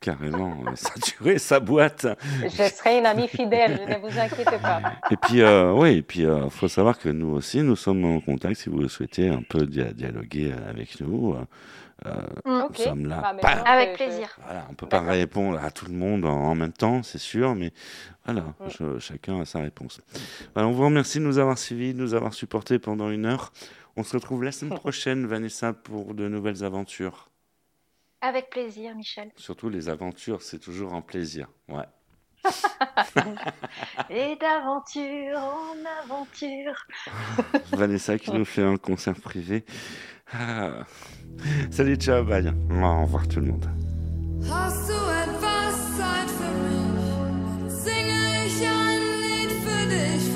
carrément euh, saturer sa boîte. Je serai une amie fidèle, ne vous inquiétez pas. Et puis, euh, oui, et puis, il faut savoir que nous aussi, nous sommes en contact si vous souhaitez un peu dia- dialoguer avec nous. Euh, Mm. Nous sommes là. Ah, Pas- non, Avec plaisir. Voilà, on ne peut pas répondre à tout le monde en, en même temps, c'est sûr, mais voilà, Mm. je- chacun a sa réponse. Voilà, on vous remercie de nous avoir suivis, de nous avoir supportés pendant une heure. On se retrouve la semaine prochaine, Vanessa, pour de nouvelles aventures. Avec plaisir, Michel. Surtout les aventures, c'est toujours un plaisir. Ouais. Et d'aventure en aventure. Vanessa qui nous fait un concert privé. Ah. Salut, ciao, bye. Au revoir tout le monde. Hast du etwas Zeit für? Singe ich ein Lied für dich